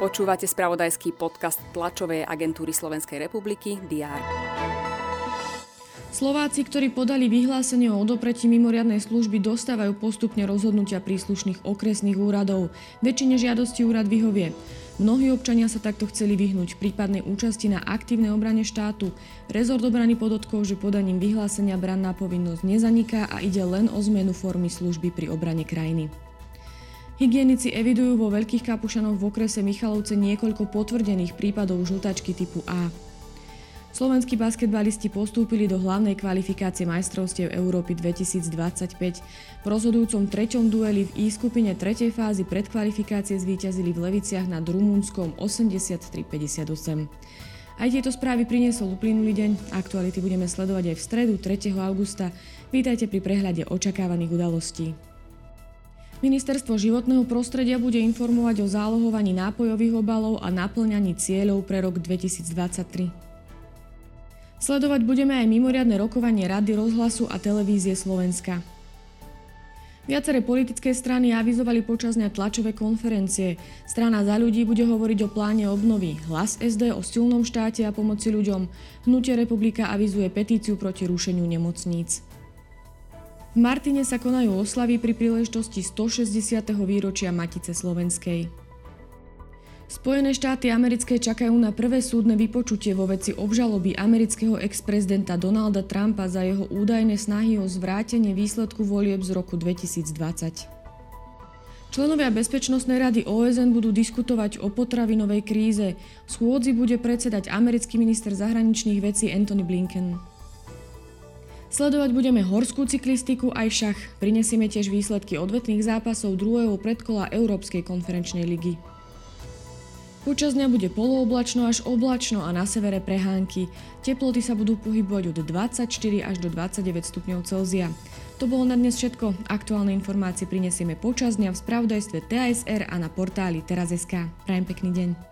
Počúvate spravodajský podcast tlačovej agentúry Slovenskej republiky DR. Slováci, ktorí podali vyhlásenie o odopretí mimoriadnej služby, dostávajú postupne rozhodnutia príslušných okresných úradov. Väčšine žiadosti úrad vyhovie. Mnohí občania sa takto chceli vyhnúť prípadnej účasti na aktívnej obrane štátu. Rezort obrany podotkov, že podaním vyhlásenia branná povinnosť nezaniká a ide len o zmenu formy služby pri obrane krajiny. Hygienici evidujú vo Veľkých Kapušanoch v okrese Michalovce niekoľko potvrdených prípadov žltačky typu A. Slovenskí basketbalisti postúpili do hlavnej kvalifikácie majstrovstiev Európy 2025. V rozhodujúcom treťom dueli v I skupine tretej fázy predkvalifikácie zvíťazili v Leviciach nad Rumunskom 83-58. Aj tieto správy priniesol uplynulý deň. Aktuality budeme sledovať aj v stredu 3. augusta. Vítajte pri prehľade očakávaných udalostí. Ministerstvo životného prostredia bude informovať o zálohovaní nápojových obalov a naplňaní cieľov pre rok 2023. Sledovať budeme aj mimoriadne rokovanie Rady rozhlasu a televízie Slovenska. Viaceré politické strany avizovali počas dňa tlačové konferencie. Strana za ľudí bude hovoriť o pláne obnovy, hlas SD o silnom štáte a pomoci ľuďom. Hnutie republika avizuje petíciu proti rušeniu nemocníc. V Martine sa konajú oslavy pri príležitosti 160. výročia Matice Slovenskej. Spojené štáty americké čakajú na prvé súdne vypočutie vo veci obžaloby amerického ex-prezidenta Donalda Trumpa za jeho údajné snahy o zvrátenie výsledku volieb z roku 2020. Členovia Bezpečnostnej rady OSN budú diskutovať o potravinovej kríze. Schôdzi bude predsedať americký minister zahraničných vecí Anthony Blinken. Sledovať budeme horskú cyklistiku aj šach. Prinesieme tiež výsledky odvetných zápasov druhého predkola Európskej konferenčnej ligy. Počas dňa bude polooblačno až oblačno a na severe prehánky. Teploty sa budú pohybovať od 24 až do 29 stupňov Celzia. To bolo na dnes všetko. Aktuálne informácie prinesieme počas dňa v spravodajstve TASR a na portáli teraz.sk. Prajem pekný deň.